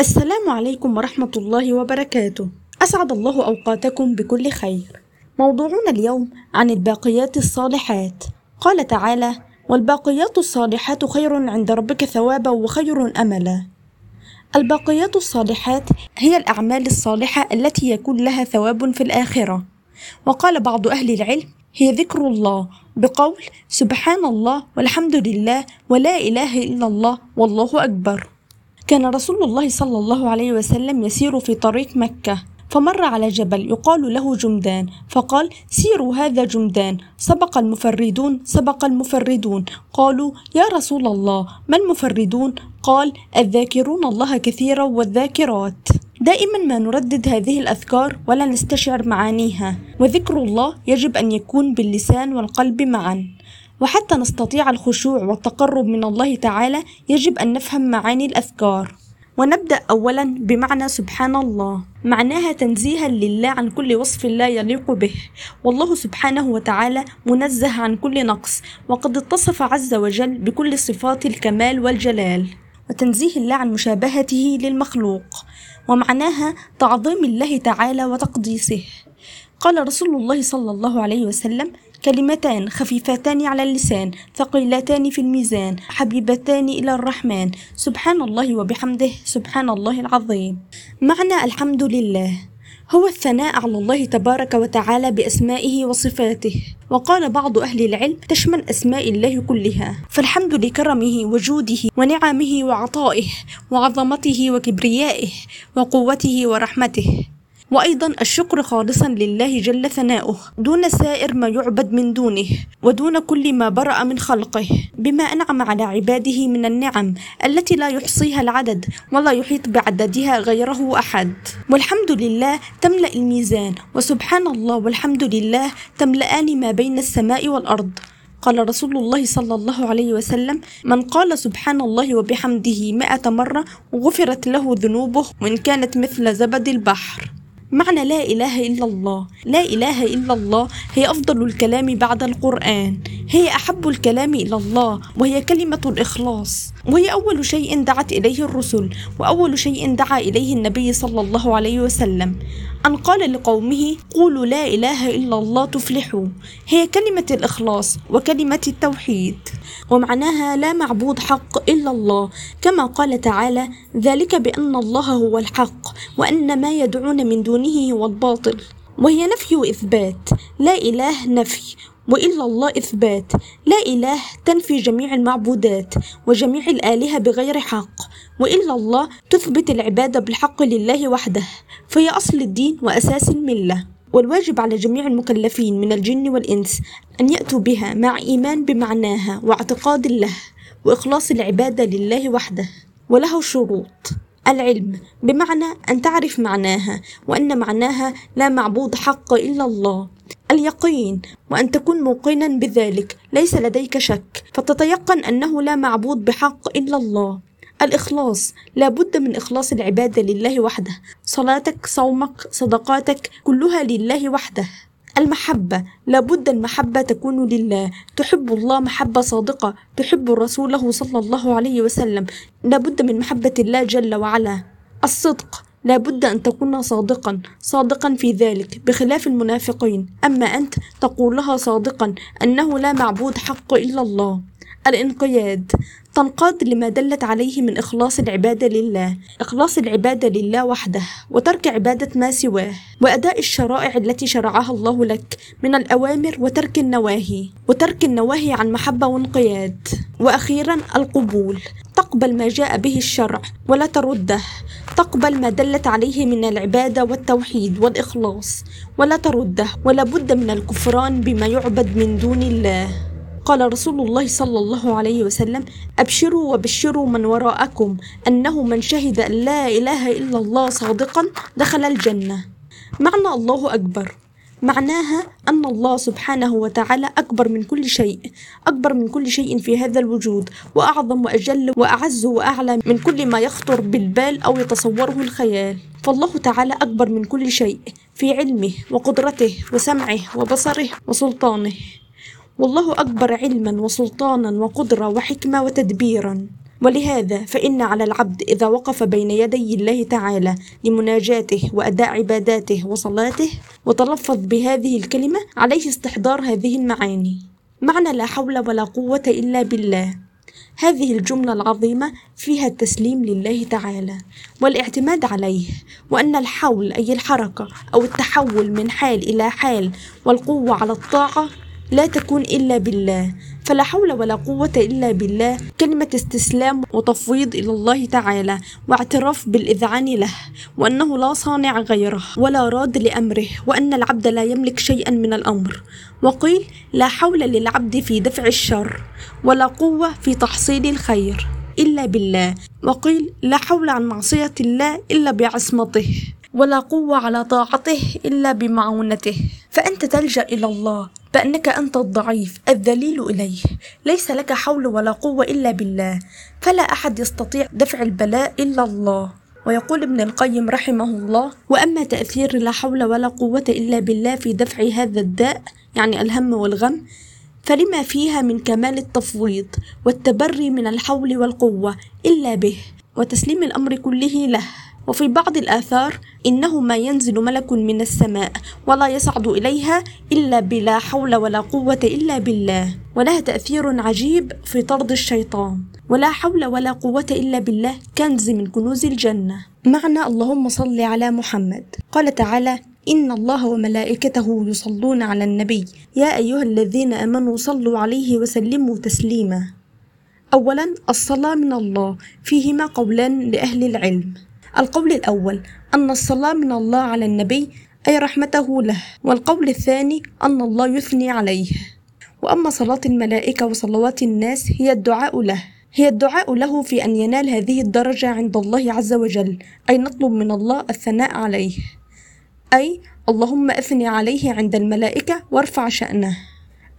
السلام عليكم ورحمة الله وبركاته. أسعد الله أوقاتكم بكل خير. موضوعنا اليوم عن الباقيات الصالحات. قال تعالى والباقيات الصالحات خير عند ربك ثوابا وخير أملا. الباقيات الصالحات هي الأعمال الصالحة التي يكون لها ثواب في الآخرة. وقال بعض أهل العلم هي ذكر الله بقول سبحان الله والحمد لله ولا إله إلا الله والله أكبر. كان رسول الله صلى الله عليه وسلم يسير في طريق مكة فمر على جبل يقال له جمدان فقال سيروا هذا جمدان سبق المفردون سبق المفردون قالوا يا رسول الله ما المفردون؟ قال الذاكرون الله كثيرا والذاكرات دائما ما نردد هذه الأذكار ولا نستشعر معانيها وذكر الله يجب أن يكون باللسان والقلب معا. وحتى نستطيع الخشوع والتقرب من الله تعالى يجب أن نفهم معاني الأذكار. ونبدأ أولا بمعنى سبحان الله. معناها تنزيها لله عن كل وصف لا يليق به. والله سبحانه وتعالى منزه عن كل نقص وقد اتصف عز وجل بكل صفات الكمال والجلال. وتنزيه الله عن مشابهته للمخلوق. ومعناها تعظيم الله تعالى وتقديسه. قال رسول الله صلى الله عليه وسلم كلمتان خفيفتان على اللسان ثقيلتان في الميزان حبيبتان إلى الرحمن. سبحان الله وبحمده سبحان الله العظيم. معنى الحمد لله. هو الثناء على الله تبارك وتعالى بأسمائه وصفاته. وقال بعض أهل العلم تشمل أسماء الله كلها. فالحمد لكرمه وجوده ونعمه وعطائه وعظمته وكبريائه وقوته ورحمته. وأيضا الشكر خالصا لله جل ثناؤه دون سائر ما يعبد من دونه ودون كل ما برأ من خلقه بما أنعم على عباده من النعم التي لا يحصيها العدد ولا يحيط بعددها غيره أحد. والحمد لله تملأ الميزان وسبحان الله والحمد لله تملأان ما بين السماء والأرض. قال رسول الله صلى الله عليه وسلم من قال سبحان الله وبحمده مائة مرة غفرت له ذنوبه وإن كانت مثل زبد البحر. معنى لا إله إلا الله. لا إله إلا الله هي أفضل الكلام بعد القرآن. هي أحب الكلام إلى الله وهي كلمة الإخلاص. وهي أول شيء دعت إليه الرسل وأول شيء دعا إليه النبي صلى الله عليه وسلم. أن قال لقومه قولوا لا إله إلا الله تفلحوا. هي كلمة الإخلاص وكلمة التوحيد. ومعناها لا معبود حق إلا الله. كما قال تعالى ذلك بأن الله هو الحق وأن ما يدعون من دونه هو الباطل. وهي نفي وإثبات لا إله نفي وإلا الله إثبات. لا إله تنفي جميع المعبودات وجميع الآلهة بغير حق. وإلا الله تثبت العبادة بالحق لله وحده فهي أصل الدين وأساس الملة. والواجب على جميع المكلفين من الجن والإنس أن يأتوا بها مع إيمان بمعناها واعتقاد له وإخلاص العبادة لله وحده. وله شروط. العلم بمعنى أن تعرف معناها وأن معناها لا معبود حق إلا الله. اليقين وأن تكون موقنا بذلك ليس لديك شك. فتتيقن أنه لا معبود بحق إلا الله. الإخلاص لا بد من إخلاص العبادة لله وحده. صلاتك صومك صدقاتك كلها لله وحده. المحبة لابد المحبة تكون لله. تحب الله محبة صادقة. تحب رسوله صلى الله عليه وسلم. لابد من محبة الله جل وعلا. الصدق لابد أن تكون صادقا صادقا في ذلك بخلاف المنافقين. أما أنت تقولها صادقا أنه لا معبود حق إلا الله. الإنقياد. تنقاد لما دلت عليه من إخلاص العبادة لله. إخلاص العبادة لله وحده وترك عبادة ما سواه وأداء الشرائع التي شرعها الله لك من الأوامر وترك النواهي وترك النواهي عن محبة وانقياد. وأخيرا القبول. تقبل ما جاء به الشرع ولا ترده. تقبل ما دلت عليه من العبادة والتوحيد والإخلاص ولا ترده. ولا بد من الكفران بما يعبد من دون الله. قال رسول الله صلى الله عليه وسلم أبشروا وبشروا من وراءكم أنه من شهد أن لا إله إلا الله صادقا دخل الجنة. معنى الله أكبر. معناها أن الله سبحانه وتعالى أكبر من كل شيء أكبر من كل شيء في هذا الوجود وأعظم وأجل وأعز وأعلى من كل ما يخطر بالبال أو يتصوره الخيال. فالله تعالى أكبر من كل شيء في علمه وقدرته وسمعه وبصره وسلطانه. والله أكبر علما وسلطانا وقدرة وحكمة وتدبيرا. ولهذا فإن على العبد إذا وقف بين يدي الله تعالى لمناجاته وأداء عباداته وصلاته وتلفظ بهذه الكلمة عليه استحضار هذه المعاني. معنى لا حول ولا قوة إلا بالله. هذه الجملة العظيمة فيها التسليم لله تعالى والاعتماد عليه وأن الحول أي الحركة أو التحول من حال إلى حال والقوة على الطاعة لا تكون إلا بالله فلا حول ولا قوة إلا بالله. كلمة استسلام وتفويض إلى الله تعالى واعتراف بالإذعان له وأنه لا صانع غيره ولا راد لأمره وأن العبد لا يملك شيئا من الأمر. وقيل لا حول للعبد في دفع الشر ولا قوة في تحصيل الخير إلا بالله. وقيل لا حول عن معصية الله إلا بعصمته ولا قوة على طاعته إلا بمعونته. فأنت تلجأ إلى الله بأنك أنت الضعيف الذليل إليه. ليس لك حول ولا قوة إلا بالله. فلا أحد يستطيع دفع البلاء إلا الله. ويقول ابن القيم رحمه الله وأما تأثير لا حول ولا قوة إلا بالله في دفع هذا الداء يعني الهم والغم فلما فيها من كمال التفويض والتبري من الحول والقوة إلا به وتسليم الأمر كله له. وفي بعض الآثار إنه ما ينزل ملك من السماء ولا يصعد إليها إلا بلا حول ولا قوة إلا بالله. ولها تأثير عجيب في طرد الشيطان. ولا حول ولا قوة إلا بالله كنز من كنوز الجنة. معنى اللهم صل على محمد. قال تعالى إن الله وملائكته يصلون على النبي. يا أيها الذين آمنوا صلوا عليه وسلموا تسليما. أولا الصلاة من الله. فيهما قولان لأهل العلم. القول الأول أن الصلاة من الله على النبي أي رحمته له. والقول الثاني أن الله يثني عليه. وأما صلاة الملائكة وصلوات الناس هي الدعاء له. هي الدعاء له في أن ينال هذه الدرجة عند الله عز وجل أي نطلب من الله الثناء عليه. أي اللهم أثني عليه عند الملائكة وارفع شأنه.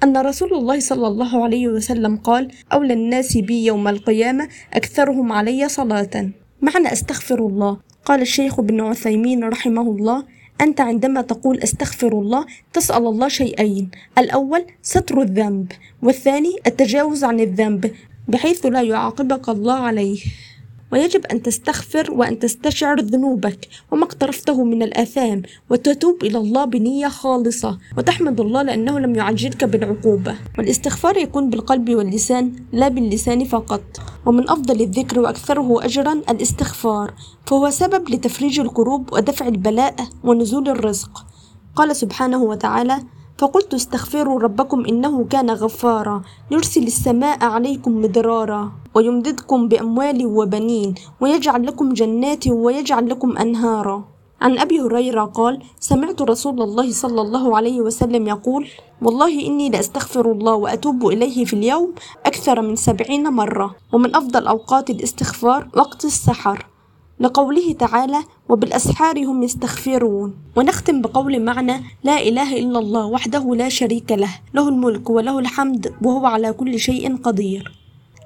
أن رسول الله صلى الله عليه وسلم قال أولى الناس بي يوم القيامة أكثرهم علي صلاة. معنى أستغفر الله. قال الشيخ ابن عثيمين رحمه الله أنت عندما تقول أستغفر الله تسأل الله شيئين. الأول ستر الذنب والثاني التجاوز عن الذنب بحيث لا يعاقبك الله عليه. ويجب أن تستغفر وأن تستشعر ذنوبك وما اقترفته من الآثام وتتوب إلى الله بنية خالصة وتحمد الله لأنه لم يعجلك بالعقوبة. والاستغفار يكون بالقلب واللسان لا باللسان فقط. ومن أفضل الذكر وأكثره أجرا الاستغفار فهو سبب لتفريج الكروب ودفع البلاء ونزول الرزق. قال سبحانه وتعالى فقلت استغفروا ربكم إنه كان غفارا. يرسل السماء عليكم مدرارا. ويمددكم بأموال وبنين ويجعل لكم جنات ويجعل لكم أنهارا. عن أبي هريرة قال سمعت رسول الله صلى الله عليه وسلم يقول والله إني لأستغفر الله وأتوب إليه في اليوم أكثر من سبعين مرة. ومن أفضل أوقات الاستغفار وقت السحر. لقوله تعالى وبالأسحار هم يستغفرون. ونختم بقول معنى لا إله إلا الله وحده لا شريك له له الملك وله الحمد وهو على كل شيء قدير.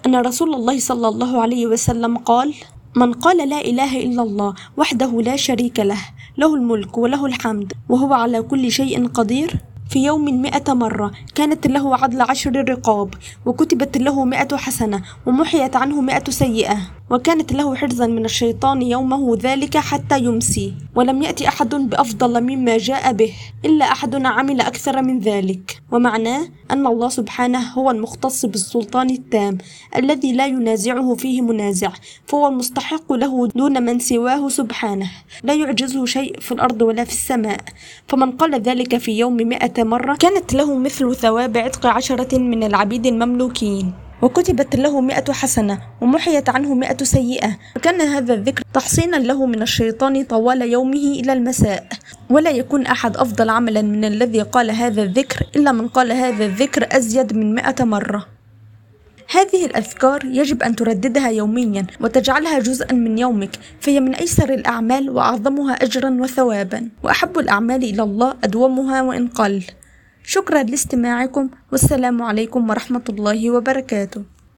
أن رسول الله صلى الله عليه وسلم قال من قال لا إله إلا الله وحده لا شريك له له الملك وله الحمد وهو على كل شيء قدير. في يوم مئة مرة كانت له عدل عشر رقاب وكتبت له مئة حسنة ومحيت عنه مئة سيئة. وكانت له حرزا من الشيطان يومه ذلك حتى يمسي ولم يأتي أحد بأفضل مما جاء به إلا أحد عمل أكثر من ذلك. ومعناه أن الله سبحانه هو المختص بالسلطان التام الذي لا ينازعه فيه منازع فهو المستحق له دون من سواه سبحانه. لا يعجزه شيء في الأرض ولا في السماء. فمن قال ذلك في يوم مئة مرة كانت له مثل ثواب عتق عشرة من العبيد المملوكين. وكتبت له مئة حسنة ومحيت عنه مئة سيئة. وكان هذا الذكر تحصينا له من الشيطان طوال يومه إلى المساء. ولا يكون أحد أفضل عملا من الذي قال هذا الذكر إلا من قال هذا الذكر أزيد من مئة مرة. هذه الأذكار يجب أن ترددها يوميا وتجعلها جزءا من يومك فهي من أيسر الأعمال وأعظمها أجرا وثوابا. وأحب الأعمال إلى الله أدومها وإن قل شكرا لاستماعكم والسلام عليكم ورحمة الله وبركاته.